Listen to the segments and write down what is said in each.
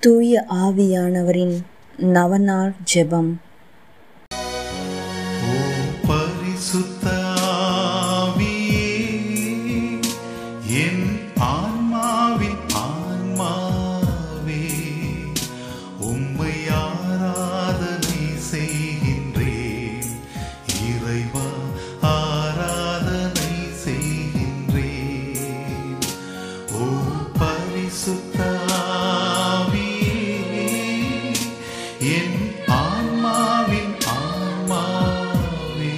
தூய ஆவியானவரின் நவநாள் ஜெபம். பரிசுத்த என் ஆன்மாவின் ஆன்மாவே,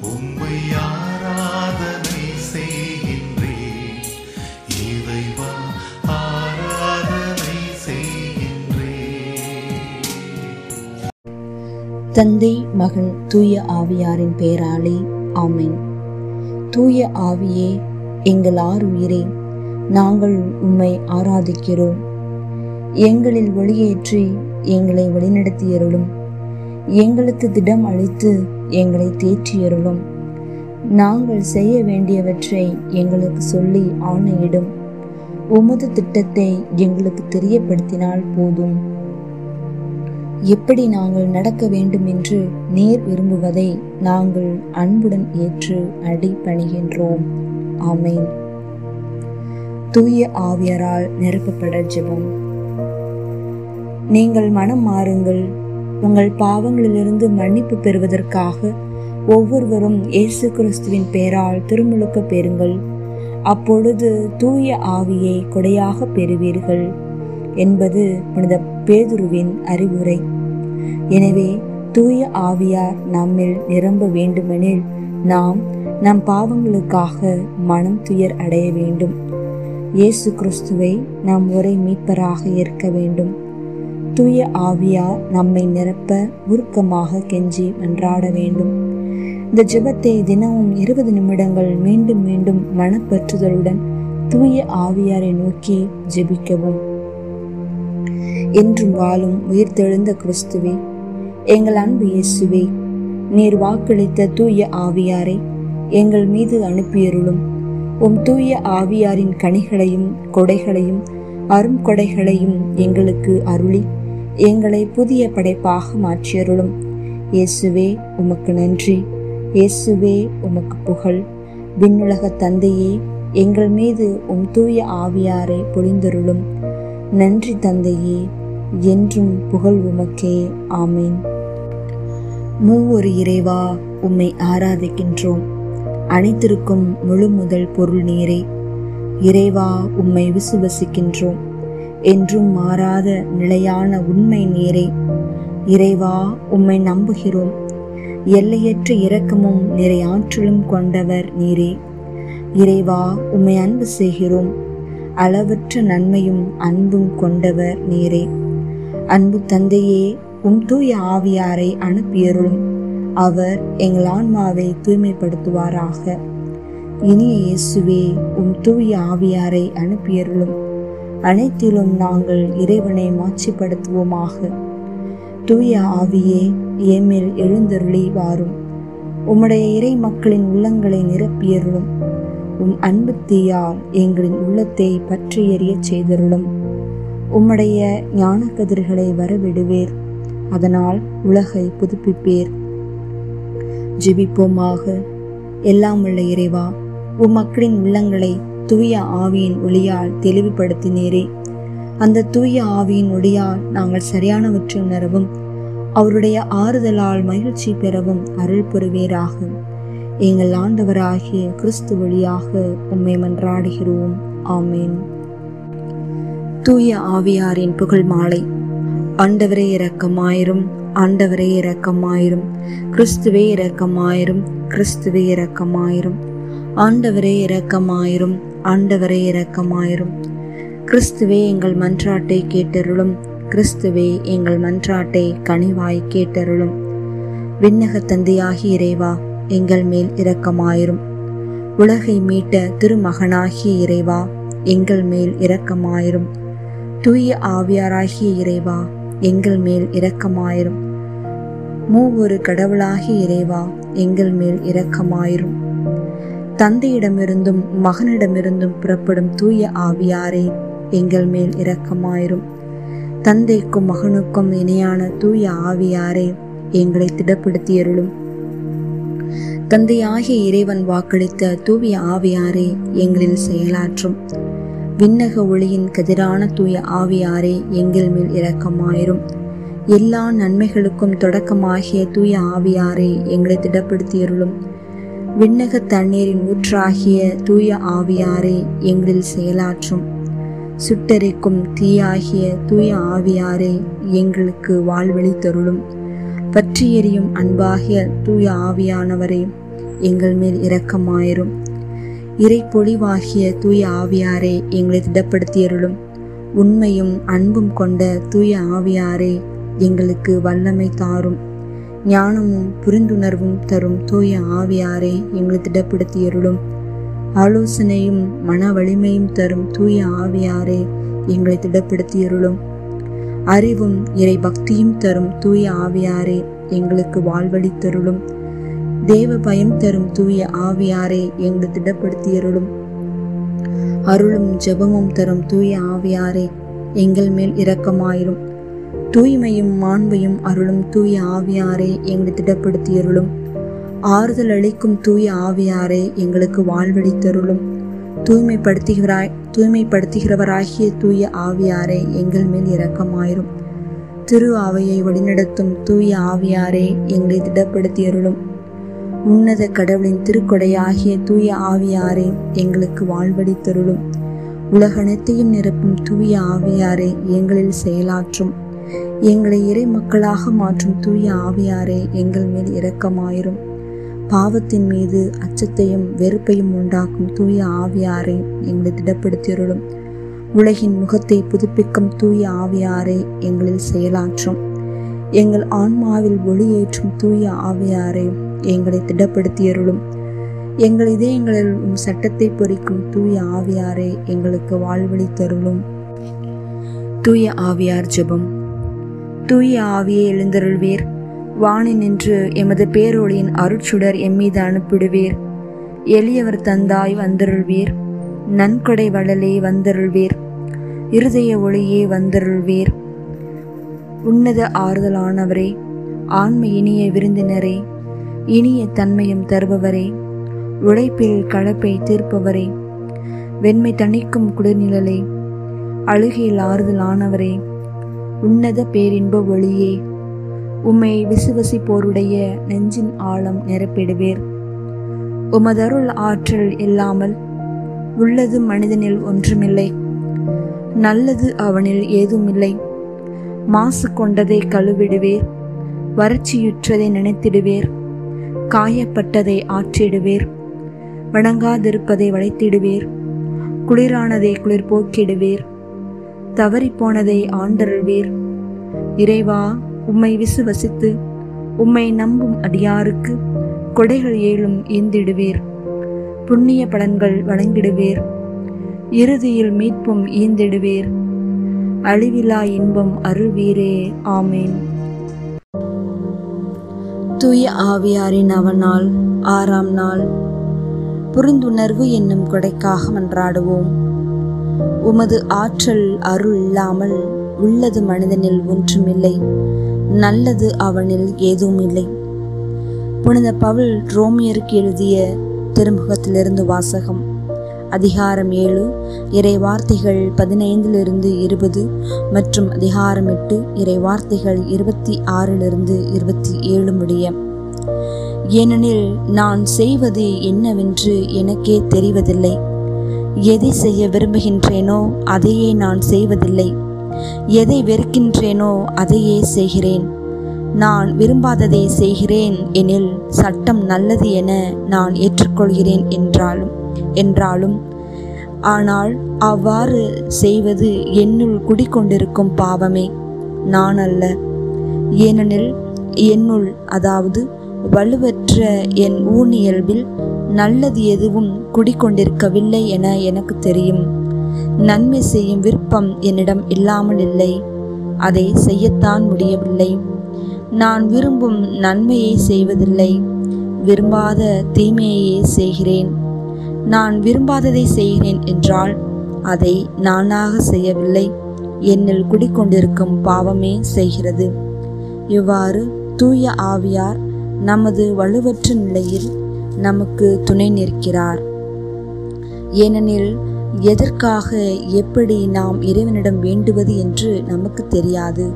உம்மை ஆராதனை செய்கின்றேன். இறைவா, ஆராதனை செய்கின்றேன். தந்தை மகன் தூய ஆவியாரின் பெயராலே ஆமேன் தூய ஆவியே எங்கள் ஆறு உயிரே நாங்கள் உம்மை ஆராதிக்கிறோம் எங்களில் ஒளியேற்றி எங்களை வழிநடத்தியருளும். எங்களுக்கு திடம் அளித்து எங்களை தேற்றியருளும். நாங்கள் செய்ய வேண்டியவற்றை எங்களுக்கு சொல்லி ஆணையிடும். உமது திட்டத்தை எங்களுக்கு தெரியப்படுத்தினால் போதும். எப்படி நாங்கள் நடக்க வேண்டும் என்று நேர் விரும்புவதை நாங்கள் அன்புடன் ஏற்று அடி பணிகின்றோம். ஆமேன். தூய ஆவியரால் நிரப்பப்பட ஜெபம். நீங்கள் மனம் மாறுங்கள். உங்கள் பாவங்களிலிருந்து மன்னிப்பு பெறுவதற்காக ஒவ்வொருவரும் இயேசு கிறிஸ்துவின் பெயரால் திருமுழுக்க பெறுங்கள். அப்பொழுது தூய ஆவியை கொடையாக பெறுவீர்கள் என்பது புனித பேதுருவின் அறிவுரை. எனவே தூய ஆவியார் நம்மில் நிரம்ப வேண்டுமெனில் நாம் நம் பாவங்களுக்காக மனம் துயர் அடைய வேண்டும். இயேசு கிறிஸ்துவை நாம் ஒரே மீட்பராக ஏற்க வேண்டும். தூய ஆவியார் நம்மை நிரப்ப உருக்கமாக கெஞ்சி மன்றாட வேண்டும். இந்த ஜெபத்தை தினமும் இருபது நிமிடங்கள் மீண்டும் மீண்டும் மனப்பற்றுதலுடன் தூய ஆவியாரை நோக்கி ஜெபிக்கவும். என்றும் வாழும் உயிர்த்தெழுந்த கிறிஸ்துவே எங்கள் அன்பு இயேசுவே நீர் வாக்களித்த தூய ஆவியாரை எங்கள் மீது அனுப்பியருளும். உம் தூய ஆவியாரின் கனிகளையும் கொடைகளையும் அரும் கொடைகளையும் எங்களுக்கு அருளி. எங்களை புதிய படைப்பாக மாற்றியருளும். இயேசுவே உமக்கு நன்றி. இயேசுவே உமக்கு புகழ். விண்ணுலக தந்தையே எங்கள் மீது உம் தூய ஆவியாரை பொழிந்தருளும். நன்றி தந்தையே என்றும் புகழ் உமக்கே. ஆமீன். மூவொரு இறைவா உம்மை ஆராதிக்கின்றோம். அனைத்திற்கும் முழு முதல் பொருள் நீரே. இறைவா உம்மை விசுவசிக்கின்றோம். என்றும் மாறாத நிலையான உண்மை நீரே. இறைவா உம்மை நம்புகிறோம். எல்லையற்ற இரக்கமும் நிறை ஆற்றலும் கொண்டவர் நீரே. இறைவா உம்மை அன்பு செய்கிறோம். அளவற்ற நன்மையும் அன்பும் கொண்டவர் நீரே. அன்பு தந்தையே உம் தூய ஆவியாரை அனுப்பியருளும். அவர் எங்கள் ஆன்மாவை தூய்மைப்படுத்துவாராக. இனிய இயேசுவே உம் தூய ஆவியாரை அனுப்பியருளும். அனைத்திலும் நாங்கள் இறைவனை மாட்சிப்படுத்துவோமாக. தூய ஆவியே ஏமேல் எழுந்தருளி வாரும் உம்முடைய இறை மக்களின் உள்ளங்களை நிரப்பியருளும். உம் அன்பு தீயால் எங்களின் உள்ளத்தை பற்றி எறியச் செய்தருளும். உம்முடைய ஞான கதிர்களை வரவிடுவேர். அதனால் உலகை புதுப்பிப்பேர். ஜெபிப்போமாக. எல்லாம் உள்ள இறைவா உம் மக்களின் உள்ளங்களை தூய ஆவியின் ஒளியால் தெளிவுபடுத்தினீரே. அந்த தூய ஆவியின் ஒளியால் நாங்கள் சரியானவற்றை உணரவும் அவருடைய ஆறுதலால் மகிழ்ச்சி பெறவும் அருள் புரிவீராக. எங்கள் ஆண்டவராகிய கிறிஸ்து வழியாக உம்மை மன்றாடுகிறோம். ஆமேன். தூய ஆவியாரின் புகழ் மாலை. ஆண்டவரே இரக்கமாயிரும் ஆண்டவரே இரக்கமாயிரும் கிறிஸ்துவே இரக்கமாயிரும் கிறிஸ்துவே இரக்கமாயிரும். ஆண்டவரே இரக்கமாயிரும் ஆண்டவரே இரக்கமாயிரும். கிறிஸ்துவே எங்கள் மன்றாட்டை கேட்டருளும். கிறிஸ்துவே எங்கள் மன்றாட்டை கனிவாய் கேட்டருளும். விண்ணக தந்தையாகி இறைவா எங்கள் மேல் இரக்கமாயிரும். உலகை மீட்ட திருமகனாகிய இறைவா எங்கள் மேல் இரக்கமாயிரும். தூய ஆவியாராகிய இறைவா எங்கள் மேல் இரக்கமாயிரும். மூவொரு கடவுளாகிய இறைவா எங்கள் மேல் இரக்கமாயிரும். தந்தையிடமிருந்தும் மகனிடமிருந்தும் புறப்படும் தூய ஆவியாரே எங்கள் மேல் இரக்கமாயிரும். தந்தைக்கும் மகனுக்கும் இணையான தூய ஆவியாரே எங்களை திடப்படுத்தியருளும். தந்தையாகிய இறைவன் வாக்களித்த தூய ஆவியாரே எங்களில் செயலாற்றும். விண்ணக ஒளியின் கதிரான தூய ஆவியாரே எங்கள் மேல் இரக்கமாயிரும். எல்லா நன்மைகளுக்கும் தொடக்கமாகிய தூய ஆவியாரே எங்களை திடப்படுத்தியருளும். விண்ணக தண்ணீரின் ஊற்றாகிய தூய ஆவியாரே எங்களில் செயலாற்றும். சுட்டரிக்கும் தீயாகிய தூய ஆவியாரே எங்களுக்கு வாழ்வழி தருளும். பற்றி எறியும் அன்பாகிய தூய ஆவியானவரே எங்கள் மேல் இரக்கமாயிரும். இறை பொழிவாகிய தூய ஆவியாரே எங்களை திடப்படுத்தியருளும். உண்மையும் அன்பும் கொண்ட தூய ஆவியாரே எங்களுக்கு வல்லமை தாரும். ஞானமும் புரிந்துணர்வும் தரும் தூய ஆவியாரே எங்களை திடப்படுத்தியருளும். ஆலோசனையும் மன வலிமையும் தரும் தூய ஆவியாரே எங்களை திடப்படுத்தியருளும். அறிவும் இறை பக்தியும் தரும் தூய ஆவியாரே எங்களுக்கு வாழ்வழி தருளும் தேவ பயம் தரும் தூய ஆவியாரே எங்களை திடப்படுத்தியருளும். அருளும் ஜெபமும் தரும் தூய ஆவியாரே எங்கள் மேல் இரக்கமாயிரும். தூய்மையும் மாண்பையும் அருளும் தூய ஆவியாரே எங்களை திடப்படுத்தியருளும். ஆறுதல் அளிக்கும் தூய ஆவியாரே எங்களுக்கு வாழ்வழித்தருளும் தூய்மைப்படுத்துகிறாய் தூய்மைப்படுத்துகிறவராகிய தூய ஆவியாரே எங்கள் மேல் இரக்கமாயிரும். திரு ஆவையை வழிநடத்தும் தூய ஆவியாரே எங்களை திடப்படுத்தியருளும். உன்னத கடவுளின் திருக்கொடையாகிய தூய ஆவியாரே எங்களுக்கு வாழ்வழித்தருளும் உலகனைத்தையும் நிரப்பும் தூய ஆவியாரே எங்களில் செயலாற்றும். எங்களை இறை மக்களாக மாற்றும் தூய ஆவியாரே எங்கள் மேல் இரக்கமாயிரும். பாவத்தின் மீது அச்சத்தையும் வெறுப்பையும் உண்டாக்கும் தூய ஆவியாரே எங்களை திடப்படுத்தியருளும். உலகின் முகத்தை புதுப்பிக்கும் தூய ஆவியாரே எங்களில் செயலாற்றும். எங்கள் ஆன்மாவில் ஒளியேற்றும் தூய ஆவியாரே எங்களை திடப்படுத்தியருளும். எங்கள் இதயங்களில் உம் சட்டத்தை பொறிக்கும் தூய ஆவியாரே எங்களுக்கு வாழ்வழி தருளும். தூய ஆவியார் ஜெபம். தூய ஆவியை எழுந்தருள்வீர். வாணி நின்று எமது பேரொளியின் அருட்சுடர் எம்மீது அனுப்பிடுவீர். எளியவர் தந்தாய் வந்தருள்வீர். நன்கொடை வளலே வந்தருள்வீர். இருதய ஒளியே வந்தருள்வீர். உன்னத ஆறுதலானவரே ஆண்மை இனிய விருந்தினரே இனிய தன்மையும் தருபவரே உழைப்பில் கலப்பை தீர்ப்பவரே வெண்மை தணிக்கும் குளிர்நிழலே அழுகையில் ஆறுதலானவரே உன்னத பேரின்ப ஒளியே உம்மை விசுவசிப்போருடைய நெஞ்சின் ஆழம் நிரப்பிடுவேர். உமதருள் ஆற்றல் இல்லாமல் உள்ளது மனிதனில் ஒன்றுமில்லை. நல்லது அவனில் ஏதுமில்லை. மாசு கொண்டதை கழுவிடுவேர். வறட்சியுற்றதை நினைத்திடுவேர். காயப்பட்டதை ஆற்றிடுவேர். வணங்காதிருப்பதை வளைத்திடுவேர். குளிரானதை குளிர் போக்கிடுவேர் தவறிப்போனதை ஆண்டருள்வீர். இறைவா உம்மை விசுவசித்து உம்மை நம்பும் அடியாருக்கு கொடைகள் ஏழும் ஈந்திடுவீர் புண்ணிய பலன்கள் வழங்கிடுவீர். இறுதியில் மீட்பும் ஈந்திடுவீர். அழிவிலா இன்பம் அருள்வீரே ஆமேன். தூய ஆவியாரின் அவனால் ஆறாம் நாள். புரிந்துணர்வு என்னும் கொடைக்காக மன்றாடுவோம். உமது ஆற்றல் அருள் இல்லாமல் உள்ளது மனிதனில் ஒன்றுமில்லை. நல்லது அவனில் ஏதும் இல்லை புனித பவுல் ரோமியருக்கு எழுதிய திருமுகத்திலிருந்து வாசகம். அதிகாரம் ஏழு இறை வார்த்தைகள் பதினைந்திலிருந்து இருபது மற்றும் அதிகாரம் எட்டு இறை வார்த்தைகள் இருபத்தி ஆறிலிருந்து இருபத்தி ஏழு முடிய. ஏனெனில் நான் செய்வது என்னவென்று எனக்கே தெரிவதில்லை. எதை செய்ய விரும்புகின்றேனோ அதையே நான் செய்வதில்லை. எதை வெறுக்கின்றேனோ அதையே செய்கிறேன். நான் விரும்பாததை செய்கிறேன் எனில் சட்டம் நல்லது என நான் ஏற்றுக்கொள்கிறேன் என்றாலும் என்றாலும் ஆனால் அவ்வாறு செய்வது என்னுள் குடிக்கொண்டிருக்கும் பாவமே. நான் அல்ல ஏனெனில் என்னுள் அதாவது வலுவற்ற என் ஊனியல்பில் நல்லது எதுவும் குடிக்கொண்டிருக்கவில்லை என எனக்கு தெரியும். நன்மை செய்யும் விருப்பம் என்னிடம் இல்லாமல் இல்லை. அதை செய்யத்தான் முடியவில்லை. நான் விரும்பும் நன்மையை செய்வதில்லை. விரும்பாத தீமையையே செய்கிறேன். நான் விரும்பாததை செய்கிறேன் என்றால் அதை நானாக செய்யவில்லை. என்னில் குடிக்கொண்டிருக்கும் பாவமே செய்கிறது. இவ்வாறு தூய ஆவியார் நமது வலுவற்ற நிலையில் நமக்கு துணை நிற்கிறார். ஏனெனில் எதற்காக எப்படி நாம் இறைவனிடம் வேண்டுவது என்று நமக்கு தெரியாது.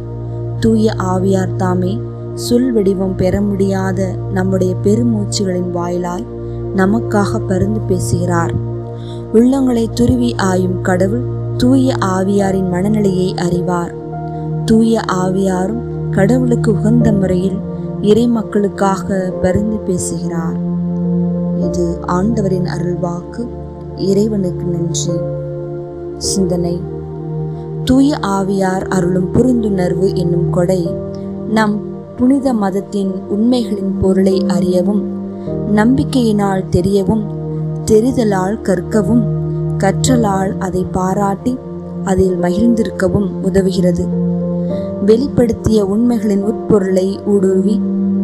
தூய ஆவியார் தாமே சொல் வடிவம் பெற முடியாத நம்முடைய பெருமூச்சுகளின் வாயிலாய் நமக்காக பருந்து பேசுகிறார். உள்ளங்களை துருவி ஆயும் கடவுள் தூய ஆவியாரின் மனநிலையை அறிவார். தூய ஆவியாரும் கடவுளுக்கு உகந்த முறையில் இறை மக்களுக்காக பருந்து பேசுகிறார். இது ஆண்டவரின் அருள்வாக்கு இறைவனுக்கு நன்றி. சிந்தனை. தூய ஆவியார் அருளும் புரிந்துணர்வு என்னும் கொடை நம் புனித மதத்தின் உண்மைகளின் பொருளை அறியவும் நம்பிக்கையினால் தெரியவும் தெரிதலால் கற்கவும் கற்றலால் அதை பாராட்டி அதில் மகிழ்ந்திருக்கவும் உதவுகிறது. வெளிப்படுத்திய உண்மைகளின் உட்பொருளை ஊடுருவி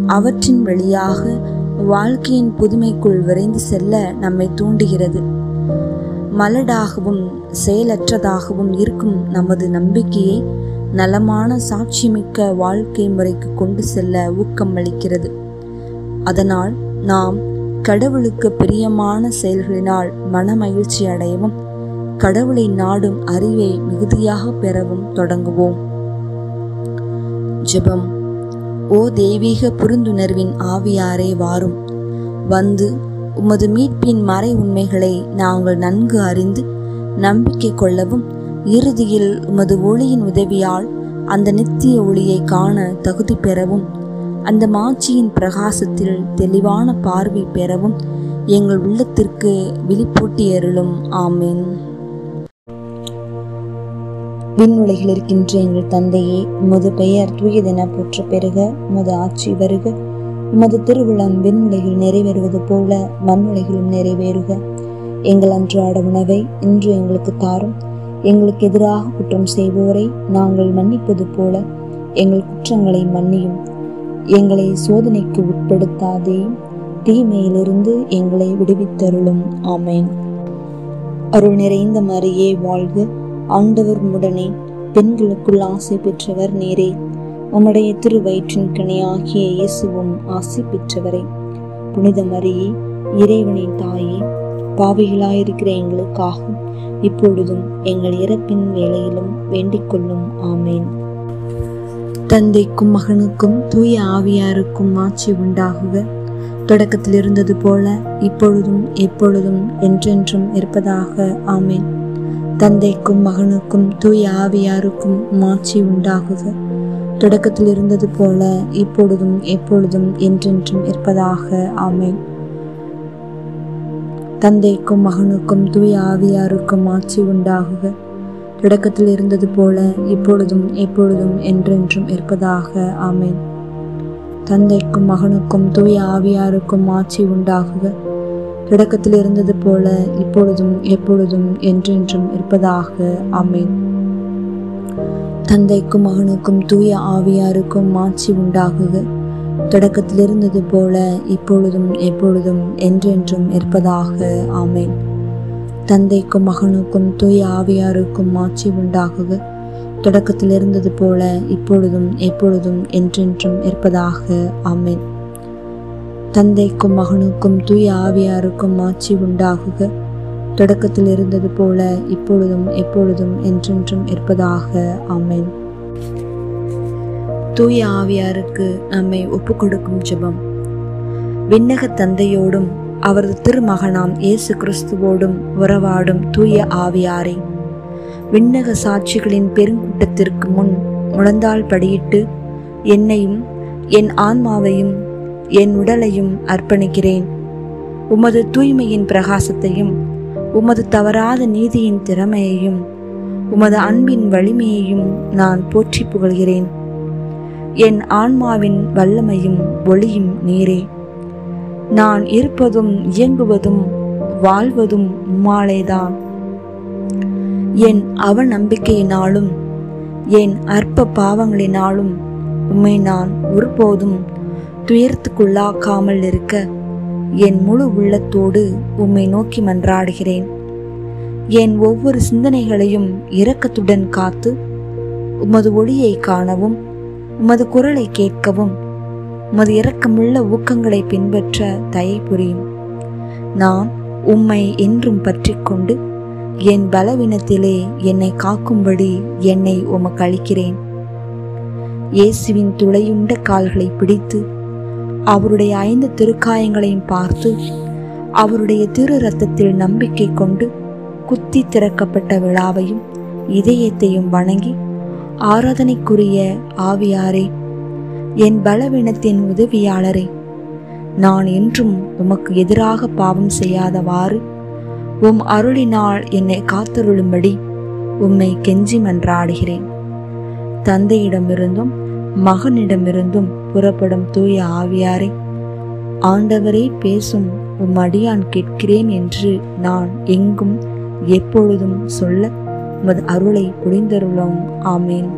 அவற்றின் வழியாக வாழ்க்கையின் புதுமைக்குள் விரைந்து செல்ல நம்மை தூண்டுகிறது. மலடாகவும் செயலற்றதாகவும் இருக்கும் நமது நம்பிக்கையை நலமான சாட்சிமிக்க வாழ்க்கை முறைக்கு கொண்டு செல்ல ஊக்கம் அளிக்கிறது. அதனால் நாம் கடவுளுக்கு பிரியமான செயல்களினால் மனமகிழ்ச்சி அடையவும் கடவுளை நாடும் அறிவை மிகுதியாக பெறவும் தொடங்குவோம். ஜெபம். ஓ தெய்வீக புரிந்துணர்வின் ஆவியாரே வாரும். வந்து உமது மீட்பின் மறை உண்மைகளை நாங்கள் நன்கு அறிந்து நம்பிக்கை கொள்ளவும் இறுதியில் உமது ஒளியின் உதவியால் அந்த நித்திய ஒளியை காண தகுதி பெறவும் அந்த மாட்சியின் பிரகாசத்தில் தெளிவான பார்வை பெறவும் எங்கள் உள்ளத்திற்கு விழிப்பூட்டி அருளும் ஆமேன். விண்ணுலகில் இருக்கின்ற எங்கள் தந்தையே உமது பெயர் தூயதென போற்ற பெருக உமது ஆட்சி வருக. உமது திருவிழம் விண்ணுலகில் நிறைவேறுவது போல மண்ணுலகிலும் நிறைவேறுக. எங்கள் அன்றாட உணவை இன்று எங்களுக்கு தாரும். எங்களுக்கு எதிராக குற்றம் செய்வோரை நாங்கள் மன்னிப்பது போல எங்கள் குற்றங்களை மன்னியும். எங்களை சோதனைக்கு உட்படுத்தாதே தீமையிலிருந்து எங்களை விடுவித்தருளும். ஆமேன். அருள் நிறைந்த மாதிரியே வாழ்க ஆண்டவர் உடனே பெண்களுக்குள் ஆசை பெற்றவர் நேரே. உம்முடைய திருவயிற்றின் கனியாகிய இயேசுவும் ஆசை பெற்றவரே. புனித மரியே இறைவனின் தாயே பாவிகளாயிருக்கிற எங்களுக்காகவும் இப்பொழுதும் எங்கள் இறப்பின் வேலையிலும் வேண்டிக் கொள்ளும் ஆமேன். தந்தைக்கும் மகனுக்கும் தூய ஆவியாருக்கும் ஆட்சி உண்டாகுக. தொடக்கத்தில் இருந்தது போல இப்பொழுதும் எப்பொழுதும் என்றென்றும் இருப்பதாக. ஆமேன். தந்தைக்கும் மகனுக்கும் தூய் ஆவியாருக்கும் மாட்சி உண்டாகுக. தொடக்கத்தில் இருந்தது போல இப்பொழுதும் எப்பொழுதும் என்றென்றும் இருப்பதாக. ஆமேன். தந்தைக்கும் மகனுக்கும் தூய் ஆவியாருக்கும் ஆட்சி உண்டாகுக. தொடக்கத்தில் இருந்தது போல இப்பொழுதும் எப்பொழுதும் என்றென்றும் இருப்பதாக. ஆமேன். தந்தைக்கும் மகனுக்கும் தூய் ஆவியாருக்கும் ஆட்சி உண்டாகுக. தொடக்கத்தில் இருந்தது போல இப்பொழுதும் எப்பொழுதும் என்றென்றும் இருப்பதாக. அமேன் தந்தைக்கும் மகனுக்கும் தூய ஆவியாருக்கும் மாட்சி உண்டாகுக. தொடக்கத்தில் இருந்தது போல இப்பொழுதும் எப்பொழுதும் என்றென்றும் இருப்பதாக. ஆமேன். தந்தைக்கும் மகனுக்கும் தூய ஆவியாருக்கும் மாட்சி உண்டாகுக. தொடக்கத்தில் இருந்தது போல இப்பொழுதும் எப்பொழுதும் என்றென்றும் இருப்பதாக. ஆமேன். தந்தைக்கும் மகனுக்கும் தூய ஆவியாருக்கும் ஆட்சி உண்டாகுக. தொடக்கத்தில் இருந்தது போல இப்பொழுதும் எப்பொழுதும் என்றென்றும் இருப்பதாக. ஆமேன். தூய ஆவியாருக்கு நம்மை ஒப்புக்கொடுக்கும் ஜெபம். விண்ணக தந்தையோடும் அவரது திருமகனாம் இயேசு கிறிஸ்துவோடும் உறவாடும் தூய ஆவியாரே விண்ணக சாட்சிகளின் பெருங்கூட்டத்திற்கு முன் முழந்தாள் படியிட்டு என்னையும் என் ஆன்மாவையும் என் உடலையும் அர்ப்பணிக்கிறேன். உமது தூய்மையின் பிரகாசத்தையும் உமது தவறாத நீதியின் திறமையையும் உமது அன்பின் வலிமையையும் நான் போற்றி புகழ்கிறேன். என் ஆன்மாவின் வல்லமையும் ஒளியும் நீரே. நான் இருப்பதும் இயங்குவதும் வாழ்வதும் உம்மாலேதான். என் அவநம்பிக்கையினாலும் என் அற்ப பாவங்களினாலும் உம்மை நான் ஒருபோதும் துயரத்துக்குள்ளாக்காமல் இருக்க என் முழு உள்ளத்தோடு உம்மை நோக்கி மன்றாடுகிறேன். என் ஒவ்வொரு சிந்தனைகளையும் இரக்கத்துடன் காத்து உமது ஒளியை காணவும் உமது குரலை கேட்கவும் உமது இரக்கமுள்ள ஊக்கங்களை பின்பற்ற தயை புரியும். நான் உம்மை என்றும் பற்றிக்கொண்டு என் பலவீனத்திலே என்னை காக்கும்படி என்னை உமக்கு அளிக்கிறேன். இயேசுவின் துளையுண்ட கால்களை பிடித்து அவருடைய ஐந்து திருக்காயங்களையும் பார்த்து அவருடைய திரு ரத்தத்தில் நம்பிக்கை கொண்டு குத்தி திறக்கப்பட்ட விழாவையும் இதயத்தையும் வணங்கி ஆராதனைக்குரிய ஆவியாரே என் பலவீனத்தின் உதவியாளரே நான் என்றும் உமக்கு எதிராக பாவம் செய்யாதவாறு உம் அருளினால் என்னை காத்தருளும்படி உம்மை கெஞ்சி மன்றாடுகிறேன். தந்தையிடமிருந்தும் மகனிடமிருந்தும் புறப்படும் தூய ஆவியாரே ஆண்டவரே பேசும் உம் அடியான் கேட்கிறேன் என்று நான் எங்கும் எப்பொழுதும் சொல்ல உமது அருளை புரிந்தருளும். ஆமேன்.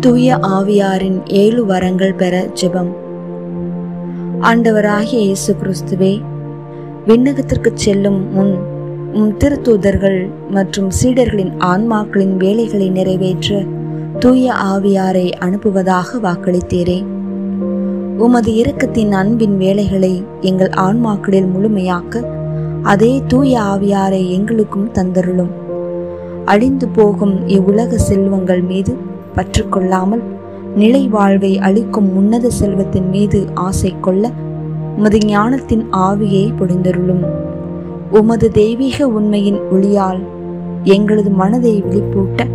தூய ஆவியாரின் ஏழு வரங்கள் பெற ஜெபம். ஆண்டவராகிய இயேசு கிறிஸ்துவே விண்ணகத்திற்கு செல்லும் முன் உம் திருத்தூதர்கள் மற்றும் சீடர்களின் ஆன்மாக்களின் வேலைகளை நிறைவேற்ற தூய ஆவியாரை அனுப்புவதாக வாக்களித்தீரே. உமது இரக்கத்தின் அன்பின் வேலைகளை எங்கள் ஆன்மாக்களில் முழுமையாக்க அதே தூய ஆவியாரை எங்களுக்கும் தந்தருளும். அழிந்து போகும் இவ்வுலக செல்வங்கள் மீது பற்று கொள்ளாமல் நிலை வாழ்வை அளிக்கும் உன்னத செல்வத்தின் மீது ஆசை கொள்ள உமது ஞானத்தின் ஆவியை பொழிந்தருளும். உமது தெய்வீக உண்மையின் ஒளியால் எங்களது மனதை விழிப்பூட்ட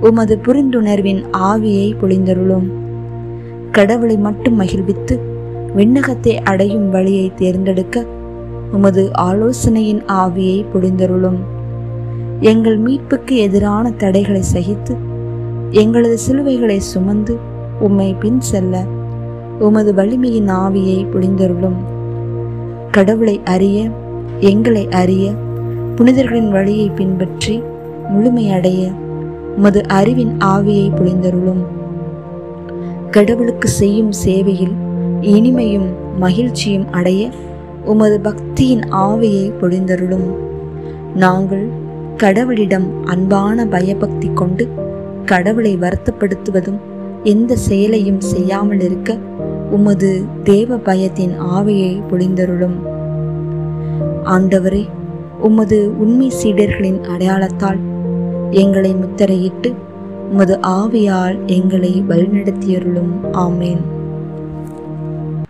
உமது புரிந்துணர்வின் ஆவியை பொழிந்தருளும். கடவுளை மட்டும் மகிழ்வித்து விண்ணகத்தை அடையும் வழியை தேர்ந்தெடுக்க உமது ஆலோசனையின் ஆவியை பொழிந்தருளும். எங்கள் மீட்புக்கு எதிரான தடைகளை சகித்து எங்களது சிலுவைகளை சுமந்து உம்மை பின் செல்ல உமது வலிமையின் ஆவியை பொழிந்தருளும். கடவுளை அறிய எங்களை அறிய புனிதர்களின் வழியை பின்பற்றி முழுமையடைய உமது அறிவின் ஆவியை பொழிந்தருளும் கடவுளுக்கு செய்யும் சேவையில் இனிமையும் மகிழ்ச்சியும் அடைய உமது பக்தியின் ஆவியை பொழிந்தருளும். நாங்கள் கடவுளிடம் அன்பான பயபக்தி கொண்டு கடவுளை வருத்தப்படுத்துவதும் எந்த செயலையும் செய்யாமல் இருக்க உமது தேவ பயத்தின் ஆவியை பொழிந்தருளும். ஆண்டவரே உமது உண்மை சீடர்களின் அடையாளத்தால் எங்களை முத்திரையிட்டு உமது ஆவியால் எங்களை வழிநடத்தியருளும். ஆமேன்.